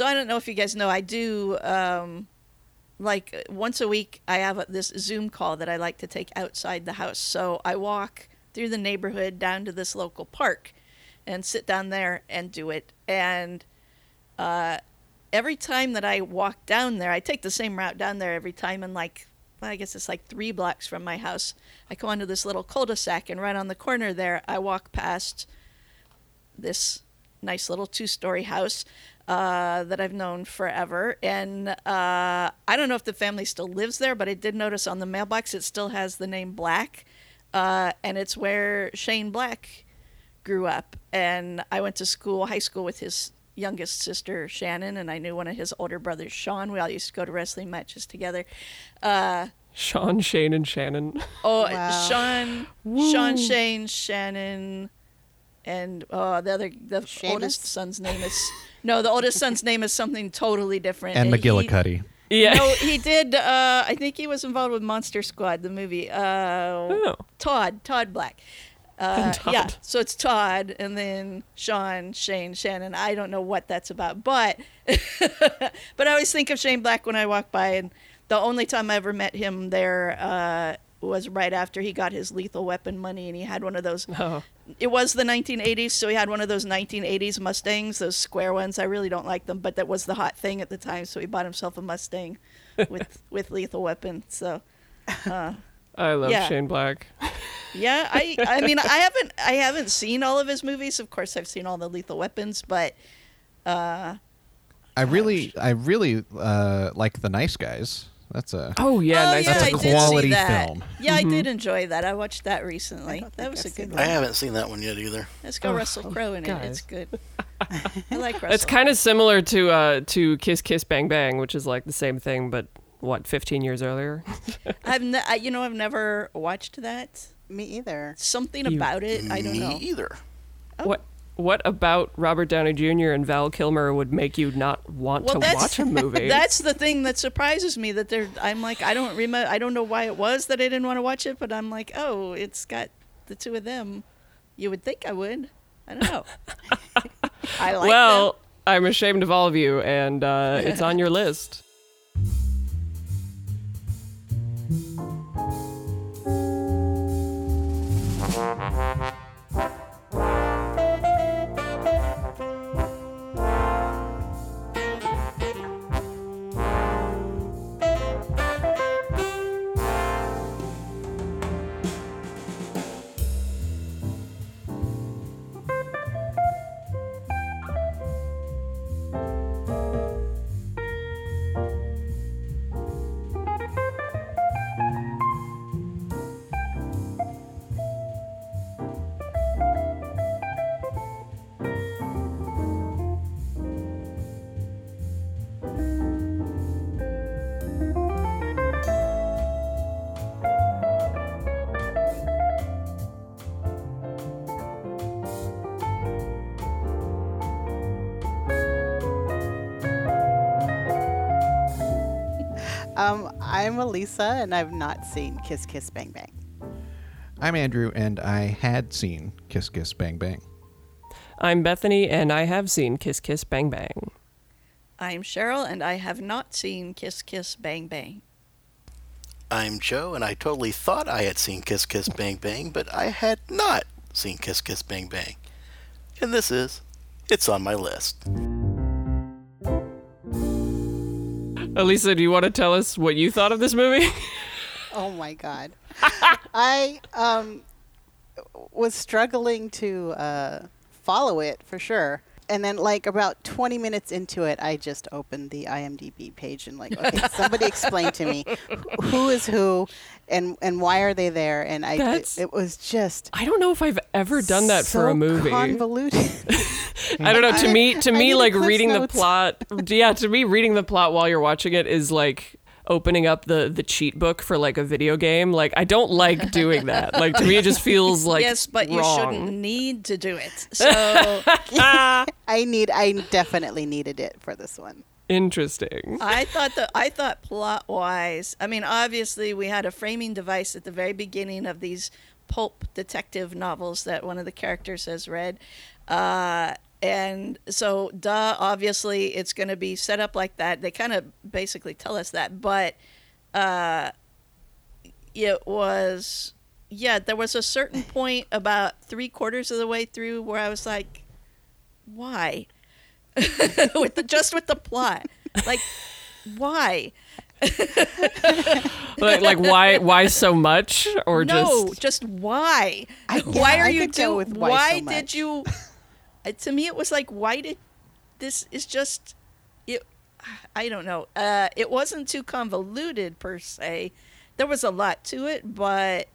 So I don't know if you guys know, I do um, like once a week. I have this Zoom call that I like to take outside the house. So I walk through the neighborhood down to this local park, and sit down there and do it. And uh, every time that I walk down there, I take the same route down there every time, and like I guess it's like three blocks from my house. I go onto this little cul-de-sac, and right on the corner there, I walk past this nice little two-story house uh, that I've known forever. And uh, I don't know if the family still lives there, but I did notice on the mailbox it still has the name Black, uh, and it's where Shane Black grew up. And I went to school, high school, with his youngest sister Shannon, and I knew one of his older brothers, Sean. We all used to go to wrestling matches together. Uh, Sean, Shane, and Shannon. Oh, Wow. Sean, Sean, Shane, Shannon, and oh, the other, the Seamus? oldest son's name is no, the oldest son's name is something totally different. And he- McGillicuddy. Yeah. No, he did. Uh, I think he was involved with Monster Squad, the movie. Uh, Oh. Todd, Todd Black. Uh, Todd. Yeah, so it's Todd, and then Sean, Shane, Shannon. I don't know what that's about, but but I always think of Shane Black when I walk by, and the only time I ever met him there uh, was right after he got his Lethal Weapon money, and he had one of those. Oh. It was the 1980s, so he had one of those 1980s Mustangs, those square ones. I really don't like them, but that was the hot thing at the time, so he bought himself a Mustang with with Lethal Weapon. So. Uh, I love Yeah. Shane Black. yeah, I I mean I haven't I haven't seen all of his movies. Of course, I've seen all the Lethal Weapons, but uh, I really, I really uh, like the Nice Guys. That's a Oh yeah, oh nice. yeah, That's a I did see quality that. film. Yeah, I did enjoy that. I watched that recently. That was a I've good one. I haven't seen that one yet either. Let's go Oh, Russell oh, Crowe in it. It's good. I like Russell. It's kind of similar to uh to Kiss Kiss Bang Bang, which is like the same thing, but what 15 years earlier. I've ne- I, you know I've never watched that. Me either. Something You- about it. I don't know. Me know. either. Oh. What what about Robert Downey Jr. and Val Kilmer would make you not want Well, to that's- watch a movie? That's the thing that surprises me that they're. I'm like I don't remember. I don't know why it was that I didn't want to watch it, but I'm like, oh, it's got the two of them. You would think I would. I don't know. I like well, them. I'm ashamed of all of you, and uh, it's on your list. Um, I'm Alisa, and I've not seen Kiss Kiss Bang Bang. I'm Andrew, and I had seen Kiss Kiss Bang Bang. I'm Bethany, and I have seen Kiss Kiss Bang Bang. I'm Cheryl, and I have not seen Kiss Kiss Bang Bang. I'm Joe, and I totally thought I had seen Kiss Kiss Bang Bang, but I had not seen Kiss Kiss Bang Bang. And this is, it's on my list. Alisa, do you want to tell us what you thought of this movie? Oh my god. I um was struggling to uh, follow it for sure. And then like about 20 minutes into it, I just opened the IMDb page and like, okay, somebody explain to me who is who and and why are they there? And I it, it was just I don't know if I've ever done that for a so movie. Convoluted. I don't know. To me, to I me, like reading Notes. the plot. Yeah, to me, reading the plot while you're watching it is like opening up the the cheat book for like a video game. Like I don't like doing that. Like to me, it just feels like yes, but you shouldn't need to do it. So I need I definitely needed it for this one. Interesting. I thought that I thought plot wise. I mean, obviously we had a framing device at the very beginning of these pulp detective novels that one of the characters has read. Uh, and so, duh, obviously it's going to be set up like that. They kind of basically tell us that, but uh, it was, yeah, there was a certain point about three quarters of the way through where I was like, why? with the just with the plot, like, why? like, like why why so much or no, just just why? I- why are I you could doing? with Why, why so did you? Uh, to me, it was like, why did this? Is just it. I don't know. Uh, it wasn't too convoluted per se. There was a lot to it, but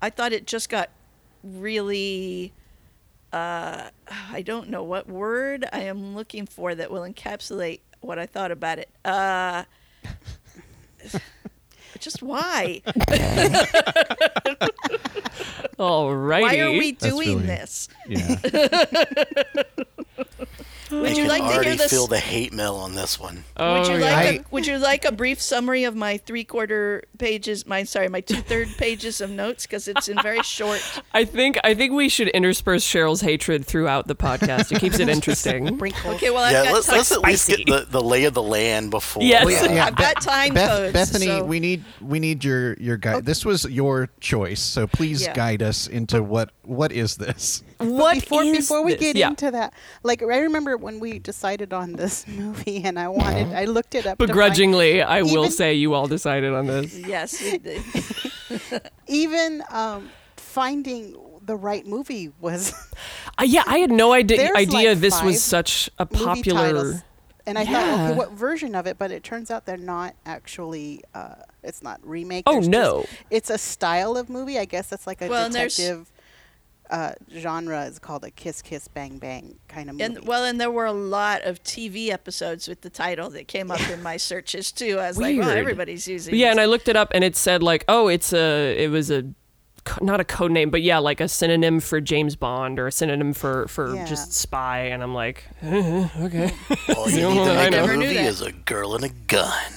I thought it just got really. Uh, I don't know what word I am looking for that will encapsulate what I thought about it. Uh, just why? alrighty. Why are we doing really- this? Yeah. Would you like to already hear this? feel the hate mail on this one. Oh, would you oh, yeah. like I- a, Would you like a brief summary of my three quarter pages? My sorry, my two third pages of notes because it's in very short. I think I think we should intersperse Cheryl's hatred throughout the podcast. It keeps it interesting. Sprinkles. Okay, well I've yeah, got let's, time. let's at least get the, the lay of the land before. Yes. Well, yeah, yeah, I've got Beth- time Beth- codes, Bethany, so- we need we need your your guide. This was your choice, so please Yeah. guide us into what what is this? What before is before we this? get Yeah. into that, like I remember when we decided on this movie, and I wanted, I looked it up. to find- Begrudgingly, I will Even- say you all decided on this. Yes, we did. even um, finding the right movie was Uh, yeah, I had no idea idea like, this was such a popular. titles. And I thought, okay, what version of it? But it turns out they're not actually. Uh, it's not remake. Oh, There's no. just- it's a style of movie. I guess that's like a Well, detective uh, genre. is called a kiss, kiss, bang, bang kind of movie. And well, and there were a lot of TV episodes with the title that came up in my searches too. I was like, well, everybody's using. But yeah, and. I looked it up, and it said like, oh, it's a, it was a, not a code name, but yeah, like a synonym for James Bond or a synonym for for Yeah. just spy, and I'm like, eh, okay. All you need to make a know. Never movie that. is a girl and a gun.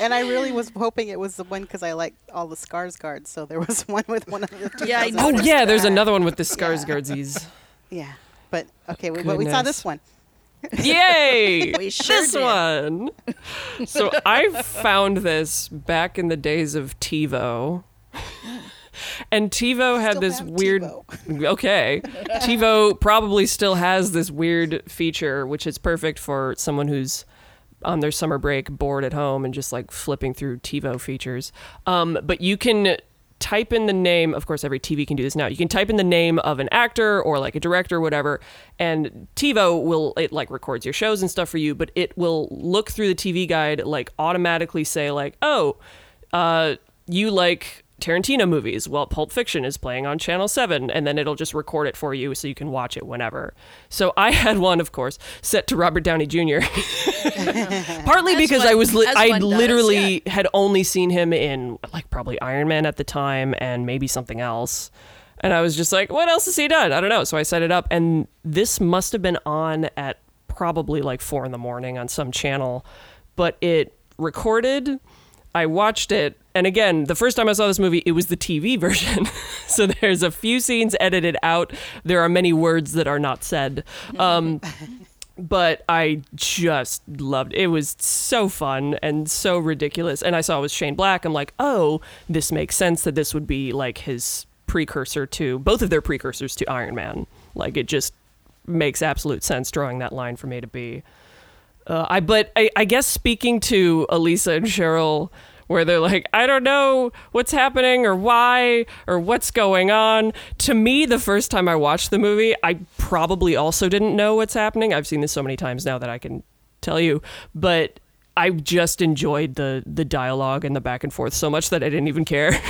And I really was hoping it was the one because I like all the Skarsgårds. So there was one with one of the. Yeah, I 2000 Oh noticed yeah, there's another one with the Skarsgårdsies. Yeah, but okay, we, but we saw this one. We Yay! sure this did. one. So I found this back in the days of TiVo. And TiVo had Still this weird TiVo. Okay. TiVo probably still has this weird feature which is perfect for someone who's on their summer break bored at home and just like flipping through TiVo features. Um, but you can type in the name, of course every TV can do this now. You can type in the name of an actor or like a director or whatever and TiVo will it like records your shows and stuff for you, but it will look through the TV guide like automatically say like, "Oh, uh, you like Tarantino movies. Well, Pulp Fiction is playing on Channel 7, and then it'll just record it for you so you can watch it whenever. So I had one, of course, set to Robert Downey Jr. Partly As because one- I was, li- I one does, literally had only seen him in like probably Iron Man at the time and maybe something else. And I was just like, what else has he done? I don't know. So I set it up, and this must have been on at probably like four in the morning on some channel, but it recorded. I watched it, and again, the first time I saw this movie, it was the TV version. so there's a few scenes edited out. There are many words that are not said. Um, but I just loved it. It was so fun and so ridiculous. And I saw it was Shane Black. I'm like, oh, this makes sense that this would be like his precursor to both of their precursors to Iron Man. Like it just makes absolute sense drawing that line from A to B. Uh, I but I, I guess speaking to Alisa and Cheryl, where they're like, I don't know what's happening or why or what's going on. To me, the first time I watched the movie, I probably also didn't know what's happening. I've seen this so many times now that I can tell you, but I just enjoyed the the dialogue and the back and forth so much that I didn't even care.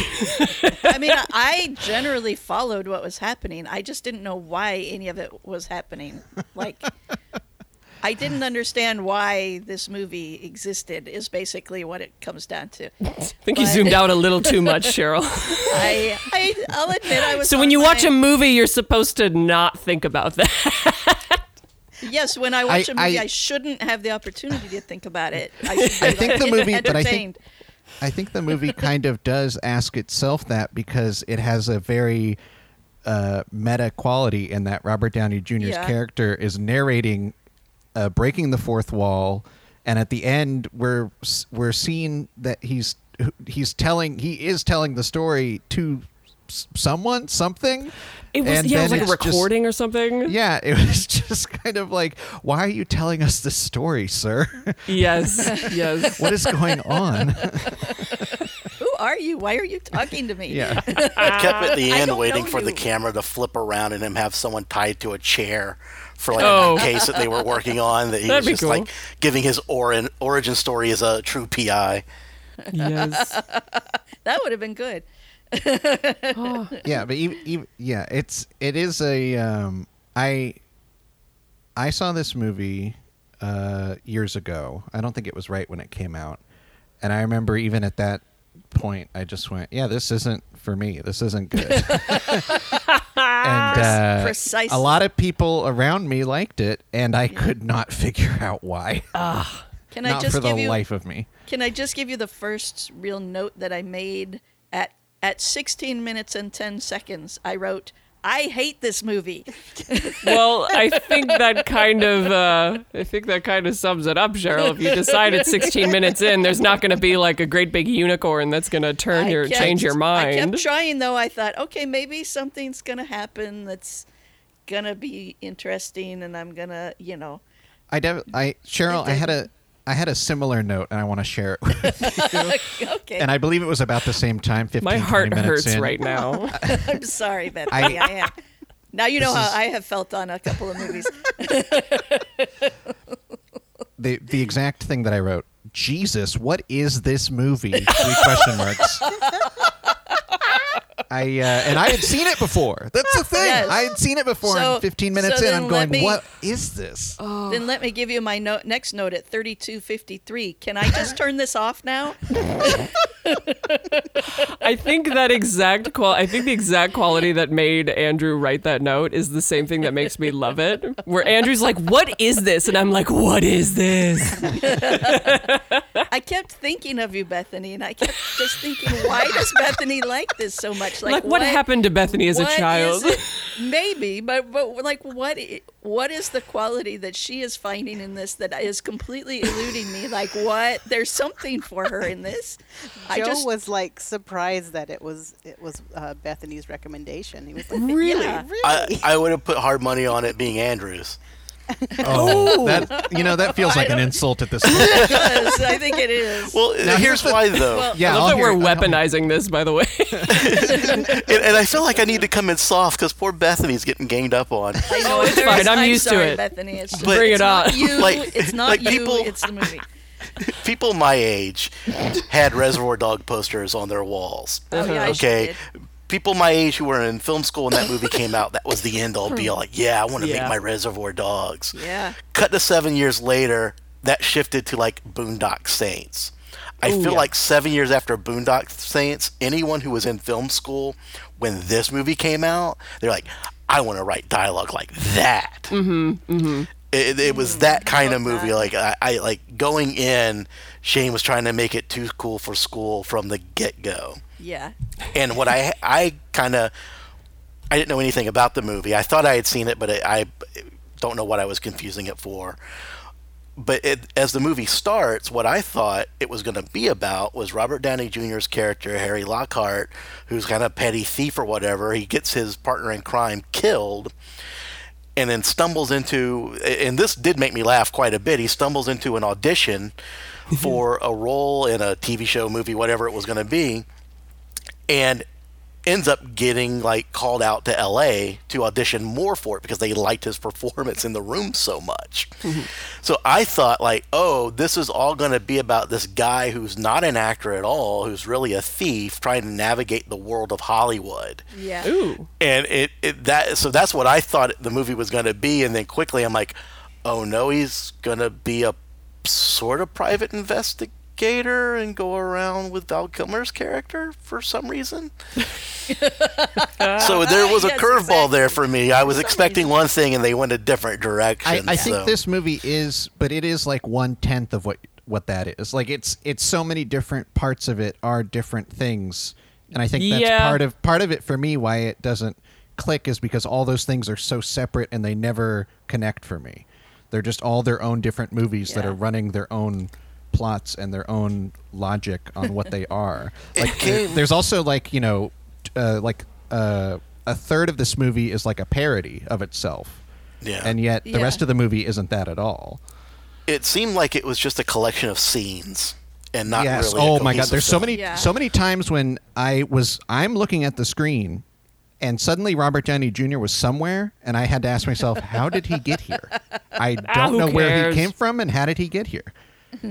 I mean, I- I generally followed what was happening. I just didn't know why any of it was happening. Like, I didn't understand why this movie existed. Is basically what it comes down to. I think you zoomed out a little too much, Cheryl. I, I I'll admit I was. so when on you watch a movie, you're supposed to not think about that. yes, when I watch I- a movie, I- I, shouldn't have the opportunity to think about it. I, I think the movie- but I think- I think the movie kind of does ask itself that because it has a very uh, meta quality in that Robert Downey Jr.'s Yeah. character is narrating, uh, breaking the fourth wall, and at the end we're we're seeing that he's he's telling he is telling the story to someone something. It was and yeah, it was like a it's just- recording or something. yeah, it was just kind of like, why are you telling us this story, sir? Yes, yes. what is going on? Who are you? Why are you talking to me? yeah. I kept at the end waiting know for the camera to flip around and him have someone tied to a chair for like Oh. a case that they were working on. That he That'd was just cool. like giving his origin origin story as a true PI. yes. That would have been good. yeah, but even, even yeah, it's it is a um I I saw this movie uh years ago. I don't think it was right when it came out. And I remember even at that point I just went, yeah, this isn't for me. This isn't good. and uh, Precisely. a lot of people around me liked it and I could not figure out why. Can I not just for the give you life of me. Can I just give you the first real note that I made at at 16 minutes and 10 seconds? I wrote, "I hate this movie." Well, I think that kind of uh, I think that kind of sums it up, Cheryl. If you decide at 16 minutes in, there's not going to be like a great big unicorn that's going to turn I your kept- change your mind. I kept trying though. I thought, okay, maybe something's gonna happen that's gonna be interesting, and I'm gonna, you know, I dev- I Cheryl, I had a I had a similar note and I want to share it with you. okay. and I believe it was about the same time, 15 My heart minutes hurts in. right now. I'm sorry, Beth. I- I, am. Now you know This how is- I have felt on a couple of movies. the the exact thing that I wrote. Jesus, what is this movie? Three question marks. I uh, and I had seen it before. That's the thing. Yes. I had seen it before. So- and 15 minutes so in, I'm going, me- "What is this?" Then let me give you my note, next note at 3253. Can I just turn this off now? I think that exact qual. I think the exact quality that made Andrew write that note is the same thing that makes me love it. Where Andrew's like, "What is this?" and I'm like, "What is this?" I kept thinking of you, Bethany, and I kept just thinking, why does Bethany like this so much? Like, what, happened to Bethany as a child? Maybe, but but like, what what is the quality that she is finding in this that is completely eluding me? Like, what? There's something for her in this. I Joe just was like surprised that it was it was uh, Bethany's recommendation. He was like, Really? Yeah. really? I, I would have put hard money on it being Andrews. Oh, that you know that feels like an insult at this point. does. I think it is. Well, Now, here's here's why though. Well, yeah, I love I'll that hear we're it. I'll- weaponizing this, by the way. and, and I feel like I need to come in soft because poor Bethany's getting ganged up on. I know it's very- fine. I'm used to sorry, it. Bethany. It's just, But- Bring it's it not on. You, Like- it's not like you. people- It's the movie. People my age had Reservoir Dog posters on their walls. Uh-huh. Oh yeah, I okay. did. People my age who were in film school when that movie came out, that was the end all be all. Like, yeah, I want to Yeah. make my Reservoir Dogs. Yeah. Cut to seven years later, that shifted to like Boondock Saints. I Ooh, feel yeah. like seven years after Boondock Saints, anyone who was in film school when this movie came out, they're like, I want to write dialogue like that. Mm-hmm. Mm-hmm. It, it was that kind of movie. Like I, I like going in. Shane was trying to make it too cool for school from the get go Yeah. and what I I kind of I didn't know anything about the movie. I thought I had seen it, but I, I don't know what I was confusing it for. But it, as the movie starts, what I thought it was going to be about was Robert Downey Jr.'s character Harry Lockhart, who's kind of petty thief or whatever. He gets his partner in crime killed, and then stumbles into and this did make me laugh quite a bit. He stumbles into an audition for a role in a TV show, movie, whatever it was going to be, and ends up getting like called out to LA to audition more for it because they liked his performance in the room so much. so I thought like, oh, this is all going to be about this guy who's not an actor at all, who's really a thief trying to navigate the world of Hollywood Yeah. Ooh. and it, it that so that's what I thought the movie was going to be, and then quickly I'm like, oh no, he's going to be a sort of private investigator and go around with Val Kilmer's character for some reason. so there was a Yes, curveball there for me. I was expecting reason. one thing, and they went a different direction. I, I think this movie is, but it is like one tenth of what what that is. Like it's it's so many different parts of it are different things, and I think that's Yeah. part of part of it for me why it doesn't click is because all those things are so separate and they never connect for me. They're just all their own different movies that are running their own plots and their own logic on what they are. Like came- there's also like, you know, uh, like uh, a third of this movie is like a parody of itself. Yeah. And yet the Yeah. rest of the movie isn't that at all. it seemed like it was just a collection of scenes and not yes. really. a oh my god. cohesive There's so many Yeah. so many times when I was I'm looking at the screen and suddenly Robert Downey Jr. was somewhere and I had to ask myself, how did he get here? I Ah, don't who know where he came from and how did he get here?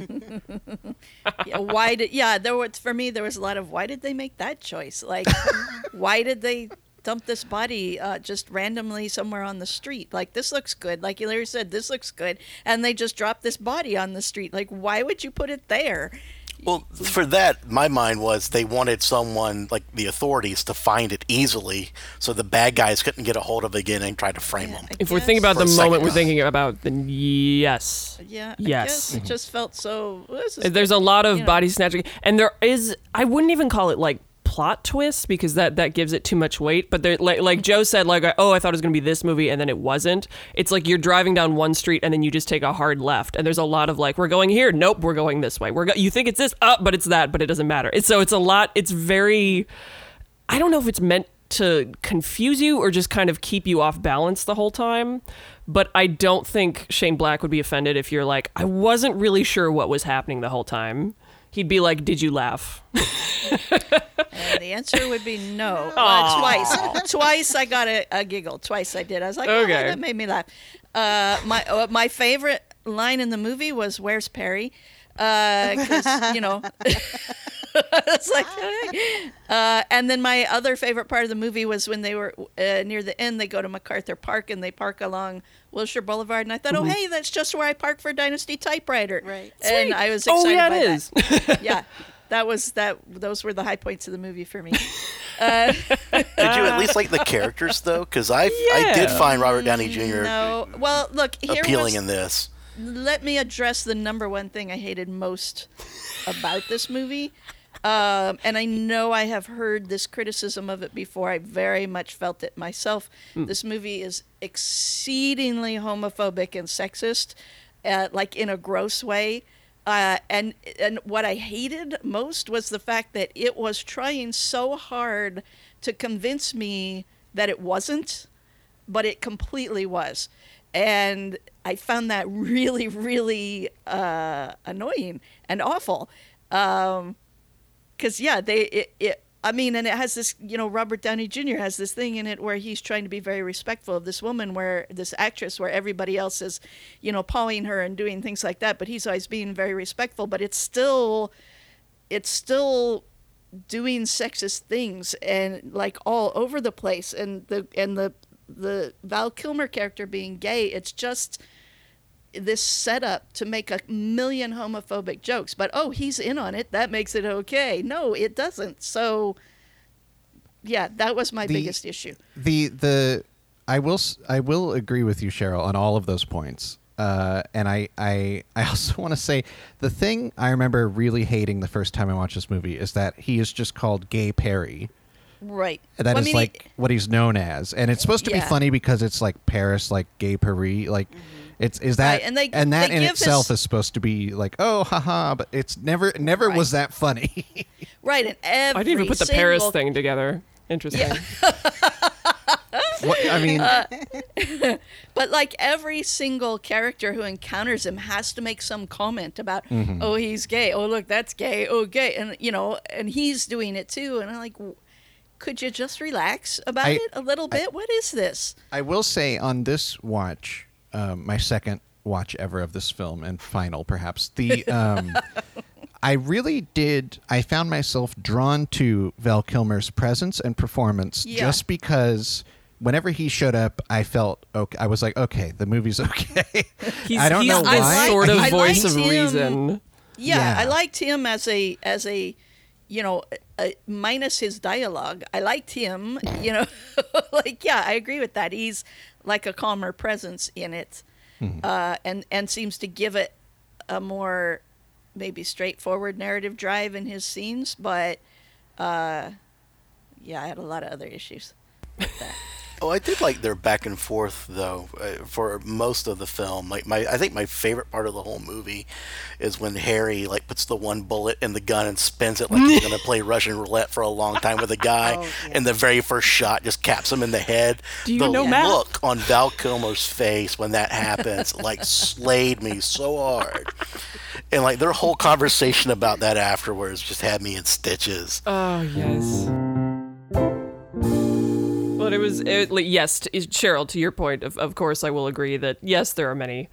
yeah, why did yeah there was for me there was a lot of why did they make that choice? Like why did they dump this body uh, just randomly somewhere on the street? Like this looks good. Like Larry said this looks good. And they just dropped this body on the street. Like why would you put it there Well, for that, my mind was they wanted someone like the authorities to find it easily, so the bad guys couldn't get a hold of it again and try to frame Yeah, them. I If we're thinking about the moment we're thinking about, then yes. yeah I Yes. guess it just felt so this is There's a lot of you know. body snatching, and there is. I wouldn't even call it like plot twist because that that gives it too much weight. But there, like like Joe said, like oh, I thought it was gonna be this movie, and then it wasn't. It's like you're driving down one street and then you just take a hard left, and there's a lot of like we're going here, nope, we're going this way. We're go- you think it's this, up, but it's that, but it doesn't matter. It's so it's a lot. It's very. I don't know if it's meant to confuse you or just kind of keep you off balance the whole time. But I don't think Shane Black would be offended if you're like, I wasn't really sure what was happening the whole time. He'd be like, Did you laugh? And the answer would be no. Uh, twice. Twice I got a, a giggle. Twice I did. I was like, Okay. oh, that made me laugh. Uh, my uh, my favorite line in the movie was "Where's Perry?" Because you know, it's like, uh, and then my other favorite part of the movie was when they were uh, near the end. They go to MacArthur Park and they park along Wilshire Boulevard, and I thought, Mm-hmm. oh hey, that's just where I parked for Dynasty Typewriter. Right. And I was excited. oh excited yeah, by it that. is. yeah, that was that. Those were the high points of the movie for me. Did you at least like the characters though? Because I I did find Robert Downey Jr. No, well, look here. appealing was- in this. let me address the number one thing I hated most about this movie. Um, and I know I have heard this criticism of it before. I very much felt it myself. This movie is exceedingly homophobic and sexist, uh, like in a gross way. Uh, and and what I hated most was the fact that it was trying so hard to convince me that it wasn't but it completely was. And I found that really, really uh, annoying and awful. Because, yeah, they, it, it, I mean, and it has this, you know, Robert Downey Jr. has this thing in it where he's trying to be very respectful of this woman, where this actress, where everybody else is, you know, pawing her and doing things like that, but he's always being very respectful. But it's still, it's still doing sexist things and like all over the place and the and the the Val Kilmer character being gay it's just this setup to make a million homophobic jokes but oh he's in on it. That makes it okay. No it doesn't. So yeah that was my The- biggest issue. the the I will s- I will agree with you, Cheryl, on all of those points. Uh, and I, I I also want to say the thing I remember really hating the first time I watched this movie is that he is just called Gay Perry. right. That is Well, I mean, like what he's known as, and it's supposed to be funny because it's like Paris, like Gay Paris, like it's is that Right, and they- and that they in give itself his- is supposed to be like oh haha, but it's never never was that funny. right and every I didn't even put the Paris single- thing together. Interesting. what, I mean, Uh, But like every single character who encounters him has to make some comment about, Mm-hmm. oh, he's gay. Oh, look, that's gay. Oh, gay. And, you know, and he's doing it too. And I'm like, could you just relax about I- it a little bit? what is this? I will say on this watch, um, my second watch ever of this film and final perhaps the um, I really did. I found myself drawn to Val Kilmer's presence and performance Yeah. just because whenever he showed up, I felt okay. I was like, okay, the movie's okay. He's, I don't he's know the why. sort of I voice liked of him. reason. Yeah, Yeah. I liked him as a, as a, you know, uh, minus his dialogue. I liked him, you know, like, yeah, I agree with that. He's like a calmer presence in it. Uh, and, and seems to give it a more maybe straightforward narrative drive in his scenes, but uh, yeah, I had a lot of other issues with that. Oh, I did like their back and forth though uh, for most of the film. Like my, I think my favorite part of the whole movie is when Harry like puts the one bullet in the gun and spins it like he's gonna play Russian roulette for a long time with a guy, Oh, yeah. and the very first shot just caps him in the head. Do you the know math? look on Val Kilmer's face when that happens like slayed me so hard. And like their whole conversation about that afterwards just had me in stitches. Oh yes. But it was it, like, yes, t- Cheryl. To your point, of of course, I will agree that yes, there are many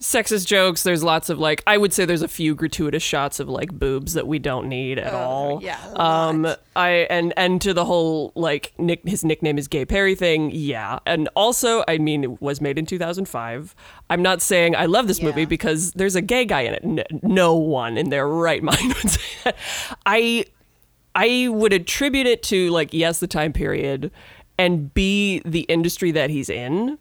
sexist jokes. There's lots of like I would say there's a few gratuitous shots of like boobs that we don't need at Oh, all. yeah, Um. I and and to the whole like Nick his nickname is Gay Perry thing. Yeah. And also, I mean, it was made in 2005. I'm not saying I love this movie because there's a gay guy in it. N- no one in their right mind would say that. I I would attribute it to like yes, the time period, and b the industry that he's in,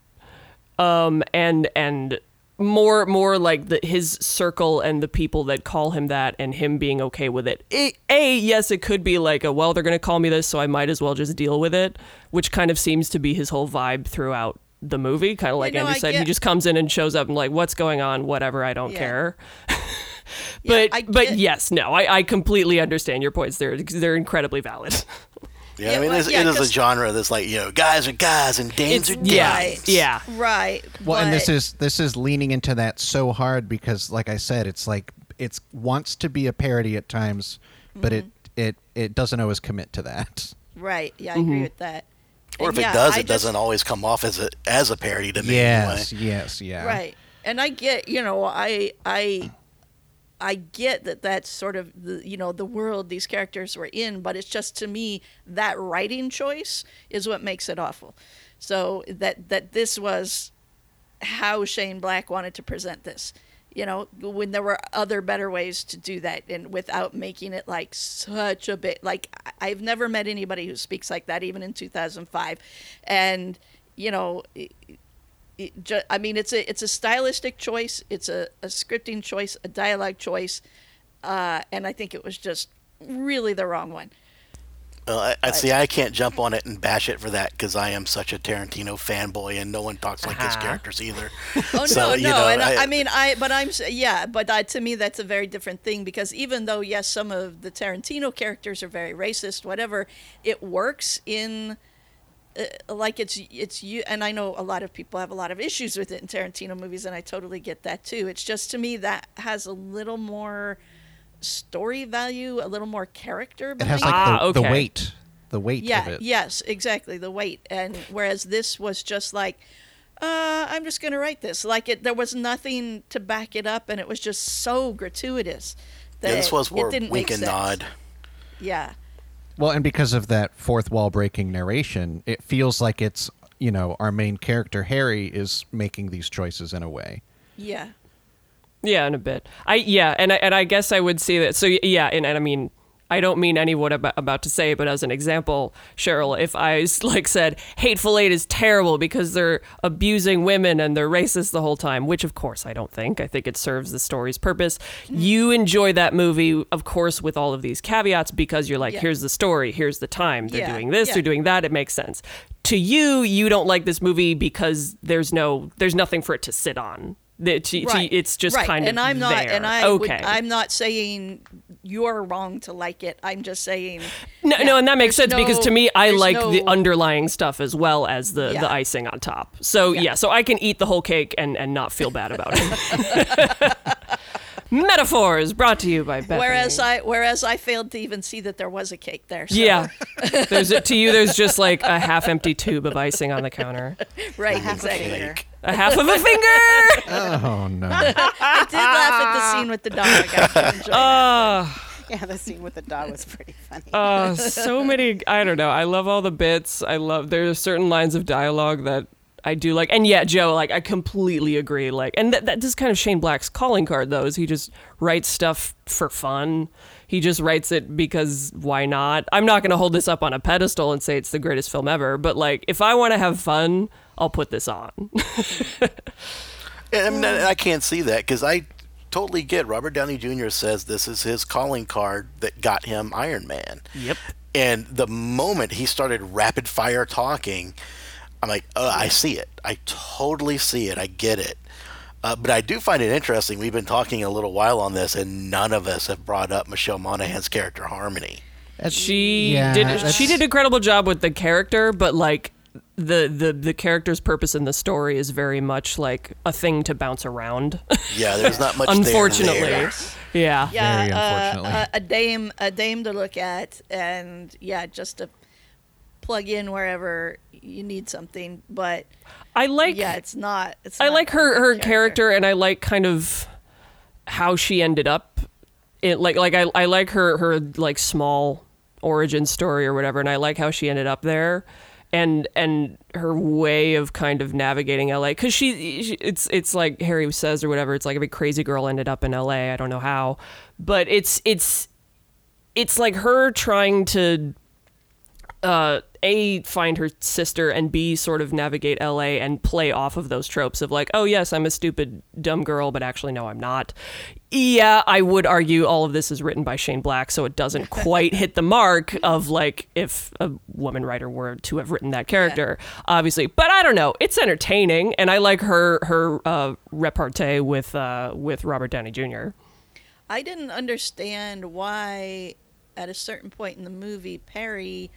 um, and and more more like the his circle and the people that call him that and him being okay with it. A, a yes, it could be like a well, they're gonna call me this, so I might as well just deal with it, which kind of seems to be his whole vibe throughout the movie. Kind of like know, Andrew I said, he just comes in and shows up and like, what's going on? Whatever, I don't Yeah. care. Yeah, but but yes, no, I, I completely understand your points. They're they're incredibly valid. Yeah, Yeah, I mean, well, it's, yeah, it is a 'cause- genre that's like you know, guys are guys and dames It's- are yeah, dames. yeah. Right. Well, and this is this is leaning into that so hard because, like I said, it's like it's wants to be a parody at times, but it mm-hmm. it it doesn't always commit to that. right. Yeah, I agree mm-hmm. with that. Or if yeah, it does, I it doesn't always come off as a as a parody to me. Yes, Anyway. yes, yeah. Right. And I get, you know, I I I get that that's sort of the you know the world these characters were in, but it's just to me that writing choice is what makes it awful. So that that this was how Shane Black wanted to present this. You know, when there were other better ways to do that and without making it like such a bit like I've never met anybody who speaks like that even in 2005. And you know, it, ju- I mean, it's a it's a stylistic choice, it's a, a scripting choice, a dialogue choice, uh, and I think it was just really the wrong one. Well, I, I see. I can't jump on it and bash it for that because I am such a Tarantino fanboy, and no one talks like his Ah. characters either. Oh So, no, you no, know, and I, I- I mean, I but I'm yeah, but I, to me that's a very different thing because even though yes, some of the Tarantino characters are very racist, whatever, it works in. Uh, like it's it's you and I know a lot of people have a lot of issues with it in Tarantino movies and I totally get that too. It's just to me that has a little more story value, a little more character. It has behind like Ah, the, the weight, the weight yeah, of it. yes, exactly the weight. And whereas this was just like, uh, I'm just gonna write this. Like it, there was nothing to back it up, and it was just so gratuitous. That yeah, this was it more didn't wink make and sense. nod. Yeah, Well, and because of that fourth wall breaking narration, it feels like it's you know our main character Harry is making these choices in a way. yeah, Yeah, in a bit. I yeah, and I, and I guess I would see that. So yeah, and, and I mean, I don't mean any what I'm about to say, but as an example, Cheryl, if I like said Hateful Eight is terrible because they're abusing women and they're racist the whole time, which of course I don't think. I think it serves the story's purpose. Mm-hmm. You enjoy that movie, of course, with all of these caveats because you're like, Yeah. here's the story, here's the time, they're Yeah, doing this, yeah. they're doing that. It makes sense. To you, you don't like this movie because there's no, there's nothing for it to sit on. The- to- to- right. it's just right. kind of and I'm not, there. and I okay. would, I'm not saying you're wrong to like it. I'm just saying no, yeah, no, and that makes there's sense because to me, I there's like the underlying stuff as well as the Yeah. the icing on top. So yeah. Yeah. so I can eat the whole cake and and not feel bad about it. Metaphors brought to you by Bethany. Whereas I, whereas I failed to even see that there was a cake there. So. yeah, there's a, to you. There's just like a half-empty tube of icing on the counter, right, exactly. Finger. a half of a finger. Oh no! I did laugh at the scene with the dog. I did enjoy that. Oh, Yeah, the scene with the dog was pretty funny. oh, so many. I don't know. I love all the bits. I love. There are certain lines of dialogue that I do like. And yeah, Joe, like I completely agree. Like, and that, that is kind of Shane Black's calling card, though, is he just writes stuff for fun. He just writes it because why not? I'm not going to hold this up on a pedestal and say it's the greatest film ever, but like if I want to have fun, I'll put this on. And I mean, I I can't see that because I totally get Robert Downey Jr. says this is his calling card that got him Iron Man. Yep. And the moment he started rapid fire talking, I'm like, oh, I see it. I totally see it. I get it. Uh, but I do find it interesting. We've been talking a little while on this, and none of us have brought up Michelle Monaghan's character Harmony. That's- She yeah, did she did an incredible job with the character, but like the the the character's purpose in the story is very much like a thing to bounce around. Yeah, there's not much. Unfortunately. there. yeah. yeah, Very uh, unfortunately. uh, a dame, a dame to look at, and yeah, just to plug in wherever you need something. But I like yeah, it's not. It's I not like a her good her character and I like kind of how she ended up it like like I I like her her like small origin story or whatever and I like how she ended up there and and her way of kind of navigating LA cuz she, she it's it's like Harry says or whatever it's like every crazy girl ended up in LA I don't know how but it's it's it's like her trying to uh, a find her sister and b sort of navigate la and play off of those tropes of like oh yes i'm a stupid dumb girl but actually no i'm not yeah i would argue all of this is written by shane black so it doesn't quite hit the mark of like if a woman writer were to have written that character obviously but i don't know it's entertaining and i like her her uh, repartee with uh, with robert downey jr I didn't understand why, at a certain point in the movie, Perry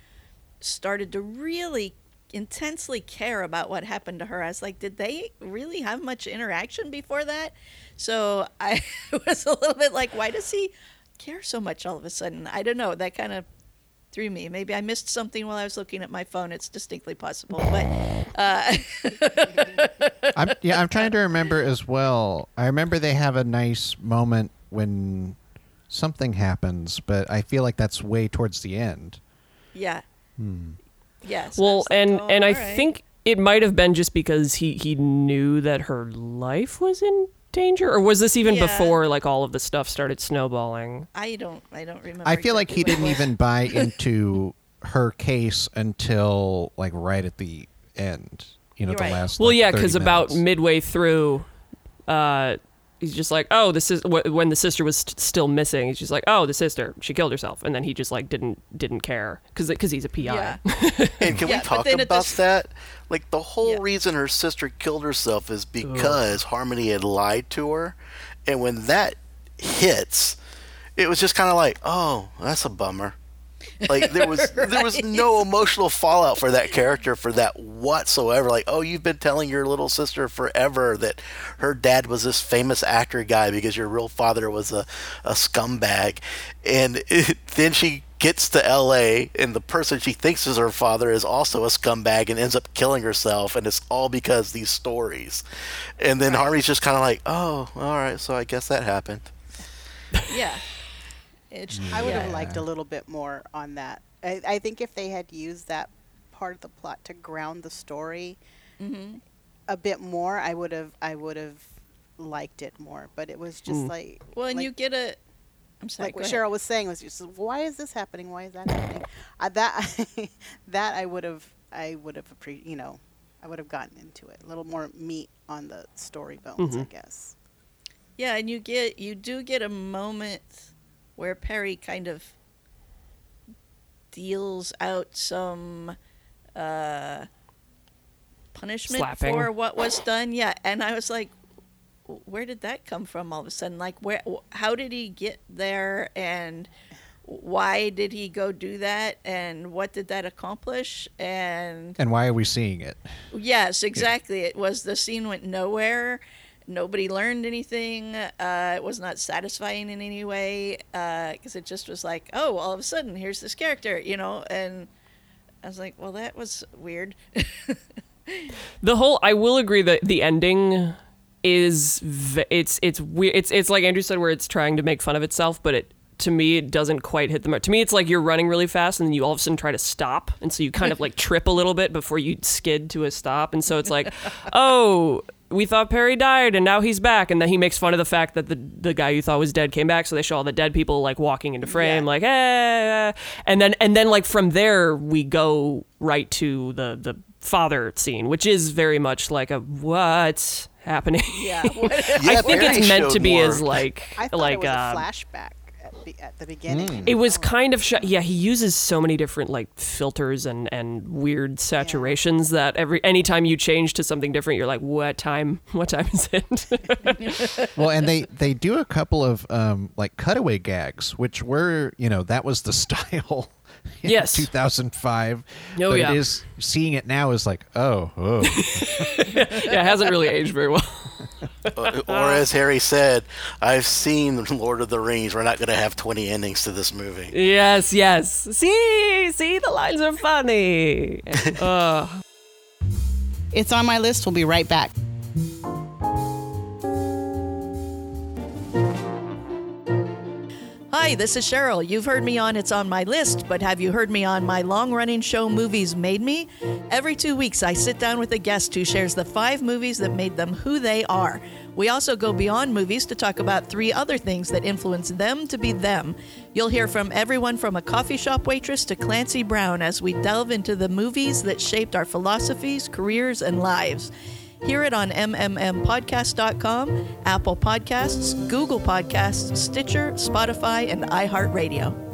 started to really intensely care about what happened to her. I was like, did they really have much interaction before that? So I was a little bit like, why does he care so much all of a sudden? I don't know. That kind of threw me. Maybe I missed something while I was looking at my phone. It's distinctly possible, but uh, I'm, yeah, I'm trying to remember as well. I remember they have a nice moment when something happens, but I feel like that's way towards the end. yeah. Hmm. Yes. Well, was like, and oh, and I all right. think it might have been just because he he knew that her life was in danger, or was this even Yeah. before like all of the stuff started snowballing? I don't. I don't remember. I feel like he didn't what it was. even buy into her case until like right at the end. You know, You're the right. last. Well, like, yeah, because about midway through, uh, he's just like, oh, this is when the sister was st- still missing. He's just like, oh, the sister, she killed herself, and then he just like didn't didn't care because because he's a PI. Yeah. And can Yeah, we talk about this- that? Like the whole Yeah. reason her sister killed herself is because Harmony had lied to her, and when that hits, it was just kind of like, oh, that's a bummer. Like there was there was no emotional fallout for that character for that whatsoever. Like, oh, you've been telling your little sister forever that her dad was this famous actor guy because your real father was a, a scumbag, and it, then she gets to L.A. and the person she thinks is her father is also a scumbag and ends up killing herself, and it's all because these stories. And then Harmony's just kind of like, oh, all right, so I guess that happened. Yeah. It's, I would yeah. have liked a little bit more on that. I, I think if they had used that part of the plot to ground the story Mm-hmm. a bit more, I would have I would have liked it more. But it was just Mm. like Well, and like, you get a. I'm sorry. like what ahead. Cheryl was saying was just why is this happening? Why is that happening? uh, that that I would have I would have appre- you know I would have gotten into it a little more meat on the story bones, I Mhm. guess. Yeah, and you get you do get a moment where Perry kind of deals out some uh, punishment Slapping. for what was done. Yeah, and I was like, where did that come from all of a sudden? Like, where? How did he get there? And why did he go do that? And what did that accomplish? And And why are we seeing it? Yes, exactly. It was the scene went nowhere. Nobody learned anything. Uh, it was not satisfying in any way because it just was like, oh, all of a sudden, here's this character, you know. And I was like, well, that was weird. The whole I will agree that the ending is v- it's it's weird. It's it's like Andrew said where it's trying to make fun of itself, but it to me it doesn't quite hit the mark. To me, it's like you're running really fast and then you all of a sudden try to stop, and so you kind of like trip a little bit before you skid to a stop, and so it's like, oh. We thought Perry died and now he's back, and then he makes fun of the fact that the the guy you thought was dead came back. So they show all the dead people like walking into frame, Yeah. like eh, and then and then like from there we go right to the the father scene, which is very much like a what's happening. yeah. Yeah, I think it's meant to be more- as like I thought like it was uh, a flashback at be- at the beginning. Mm. It was kind of sh- yeah. He uses so many different like filters and and weird saturations that every anytime you change to something different, you're like, what time? What time is it? well, and they they do a couple of um, like cutaway gags, which were you know that was the style. in Yes. 2005. Oh, but yeah. it is seeing it now is like oh oh yeah, it hasn't really aged very well. Or as Harry said, I've seen Lord of the Rings. We're not going to have 20 endings to this movie. yes, yes. See, see, the lines are funny. Uh, It's on my list. We'll be right back. Hi, this is Cheryl. You've heard me on It's On My List, but have you heard me on my long running show Movies Made Me? Every two weeks, I sit down with a guest who shares the five movies that made them who they are. We also go beyond movies to talk about three other things that influence them to be them. You'll hear from everyone from a coffee shop waitress to Clancy Brown as we delve into the movies that shaped our philosophies, careers, and lives. Hear it on mmmpodcast.com, Apple Podcasts, Google Podcasts, Stitcher, Spotify, and iHeartRadio.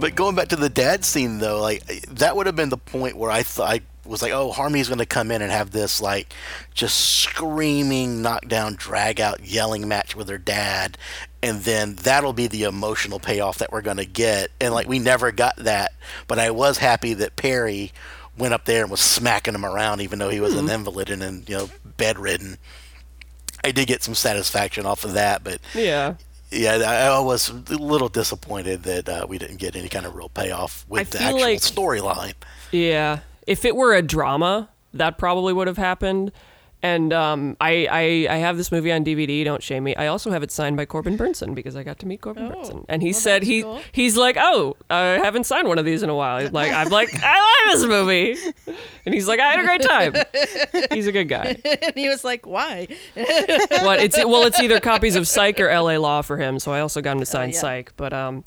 But going back to the dad scene, though, like that would have been the point where I thought I was like, oh, Harmony's going to come in and have this like just screaming, knockdown, drag out, yelling match with her dad, and then that'll be the emotional payoff that we're going to get. And like we never got that, but I was happy that Perry went up there and was smacking him around, even though he was an invalid and, and you know bedridden. I did get some satisfaction off of that, but yeah. yeah, I I was a little disappointed that uh, we didn't get any kind of real payoff with I the actual like- storyline. Yeah. If it were a drama, that probably would have happened. And um, I, I I have this movie on DVD. Don't shame me. I also have it signed by Corbin Bernsen because I got to meet Corbin Oh, Bernsen, and he well, said he cool. he's like, oh, I haven't signed one of these in a while. He's like I'm like I like this movie, and he's like I had a great time. He's a good guy. and he was like, Why? What it's well, it's either copies of Psych or L.A. Law for him. So I also got him to sign Oh, yeah. Psych, but um.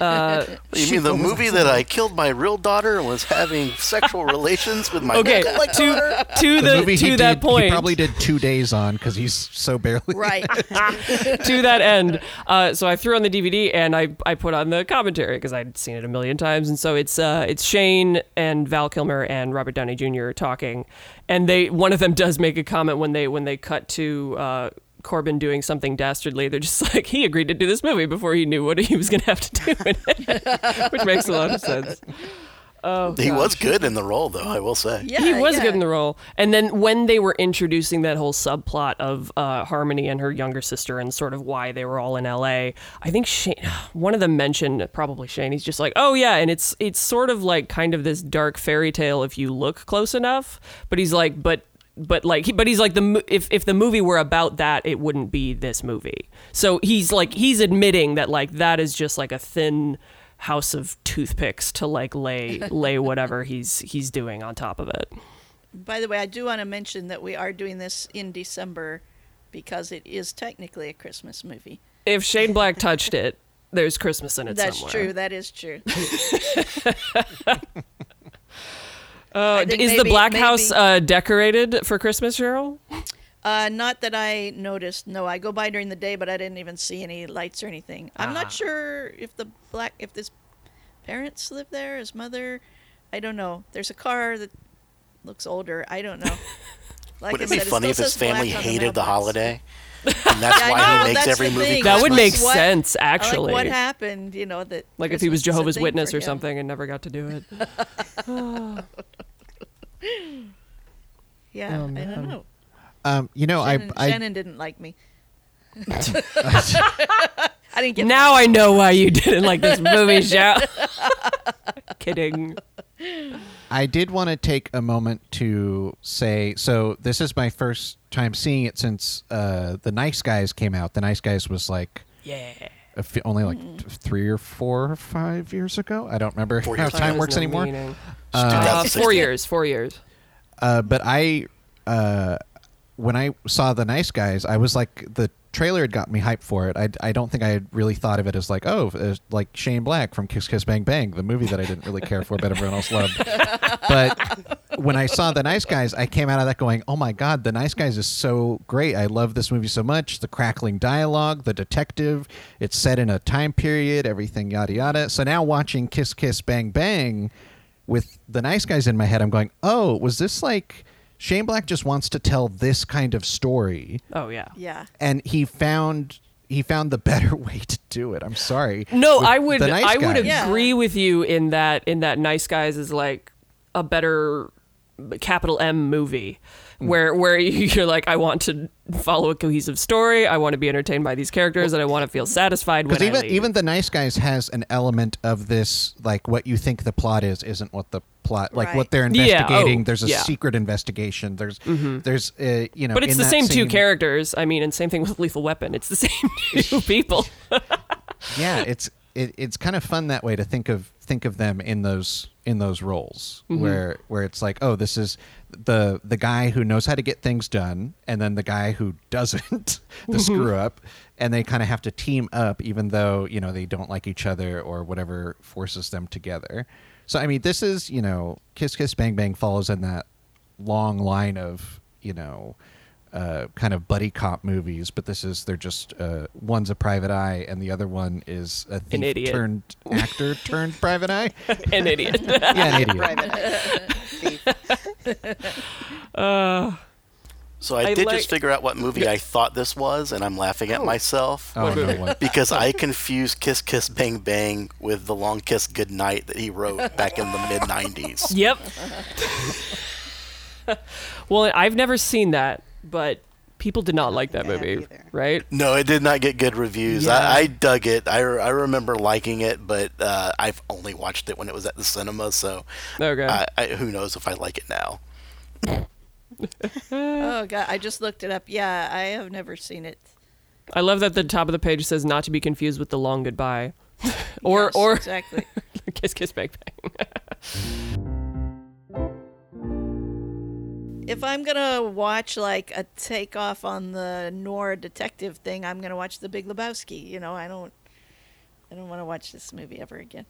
Uh, You mean the movie that I killed my real daughter and was having sexual relations with my okay, like to to the the, movie to that did, point, he probably did two days on because he's so barely Right. to that end. Uh, so I threw on the DVD and I, I put on the commentary because I'd seen it a million times. And so it's uh, it's Shane and Val Kilmer and Robert Downey Jr. talking, and they one of them does make a comment when they when they cut to. Corbin doing something dastardly. They're just like he agreed to do this movie before he knew what he was going to have to do in it, which makes a lot of sense. Oh, He gosh. was good in the role, though. I will say. Yeah, he was yeah. good in the role. And then when they were introducing that whole subplot of uh, Harmony and her younger sister and sort of why they were all in L.A., I think Shane, one of them mentioned probably Shane. He's just like, oh yeah, and it's it's sort of like kind of this dark fairy tale if you look close enough. But he's like, but but like he- but he's like the if if the movie were about that it wouldn't be this movie so he's like he's admitting that like that is just like a thin house of toothpicks to like lay lay whatever he's he's doing on top of it By the way, I do want to mention that we are doing this in December because it is technically a Christmas movie. if Shane Black touched it, there's Christmas in it That's somewhere. true. That is true. Uh, I think is the maybe- Black House uh, decorated for Christmas, Cheryl? Uh, not that I noticed. No, I go by during the day, but I didn't even see any lights or anything. I'm Ah. not sure if the black, if his parents live there, his mother. I don't know. There's a car that looks older. I don't know. Like Would I it be said, funny still if his family hated the mailbox. holiday? And that's Yeah, why know, he makes every movie. That would make what- sense, actually. Like what happened? You know that. Like if he was Christmas is a Jehovah's Witness or him. something and never got to do it. Yeah, Oh, I don't know. Um, you know, Shannon, I, I Shannon didn't like me. I didn't get it. now I know why you didn't like this movie, show. Kidding. I did want to take a moment to say so this is my first time seeing it since uh, the Nice Guys came out. The Nice Guys was like Yeah. A fi- only like Mm. t- three or four or five years ago. I don't remember Four how time works no anymore. Uh, 2016. four years. Four years. Uh, but I, uh, when I saw the Nice Guys, I was like, the trailer had got me hyped for it. I, I don't think I had really thought of it as like, oh, as like Shane Black from Kiss Kiss Bang Bang, the movie that I didn't really care for, but everyone else loved. But when I saw The Nice Guys, I came out of that going, "Oh my god, The Nice Guys is so great! I love this movie so much. The crackling dialogue, the detective. It's set in a time period, everything yada yada." So now watching Kiss Kiss Bang Bang with The Nice Guys in my head, I'm going, "Oh, was this like Shane Black just wants to tell this kind of story, Oh yeah. Yeah. and he found." He found the better way to do it. I'm sorry. No, With I would Nice I would Guys. Yeah. agree with you in that in that Nice Guys is like a better capital M movie Hmm. where where you're like I want to follow a cohesive story, I want to be entertained by these characters and I want to feel satisfied when Because I even leave. even the nice guys has an element of this, like what you think the plot is isn't what the plot, like Right. what they're Yeah, investigating. oh, there's a yeah. secret investigation. There's there's uh, you know, but it's in the that same two characters. I mean, and same thing with Lethal Weapon. It's the same two people. Yeah, it's it, it's kind of fun that way to think of think of them in those in those roles Mm-hmm. where where it's like, oh, this is the the guy who knows how to get things done, and then the guy who doesn't, Mm-hmm. the screw up, and they kind of have to team up, even though you know they don't like each other or whatever forces them together. So I mean, this is you know, Kiss Kiss Bang Bang follows in that long line of you know. Uh, kind of buddy cop movies, but this is they're just uh, one's a private eye and the other one is a thief idiot. turned actor turned private eye. An idiot. Yeah, an idiot. Private thief. So I, I did like- just figure out what movie I thought this was, and I'm laughing at myself Oh no! Because I confused "Kiss Kiss Bang Bang" with "The Long Kiss Goodnight" that he wrote back in the mid '90s. Yep. well, I've never seen that, but people did not like that think I have movie, either. right? No, it did not get good reviews. Yeah. I, I dug it. I, I remember liking it, but uh, I've only watched it when it was at the cinema, so Okay. I, I, who knows if I like it now. Oh god, I just looked it up. Yeah, I have never seen it. I love that the top of the page says not to be confused with the long goodbye. or Yes, or exactly. kiss kiss bang bang. if I'm gonna watch like a takeoff on the noir detective thing, I'm gonna watch The Big Lebowski. You know, I don't, I don't want to watch this movie ever again.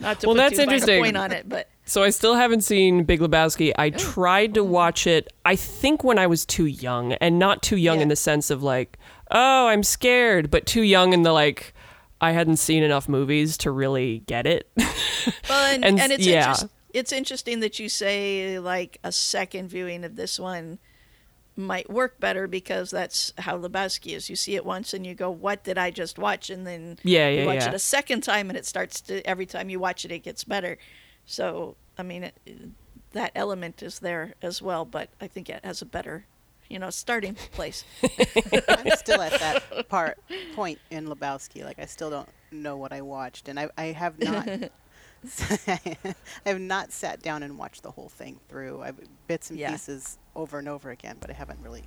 Not to Well, put that's too fine a interesting. point on it, but So I still haven't seen Big Lebowski. I oh. tried to watch it. I think when I was too young, and not too young in the sense of like, oh, I'm scared, but too young in the like, I hadn't seen enough movies to really get it. well, and, And and, it's yeah. interest, it's interesting that you say like a second viewing of this one might work better because that's how Lebowski is. You see it once and you go, "What did I just watch?" And then Yeah, you watch yeah. it a second time, and it starts to every time you watch it, it gets better. So I mean, it, that element is there as well, but I think it has a better, you know, starting place. I'm still at that part point in Lebowski. Like I still don't know what I watched, and I I have not. I have not sat down and watched the whole thing through. I've bits and Yeah. pieces over and over again, but I haven't really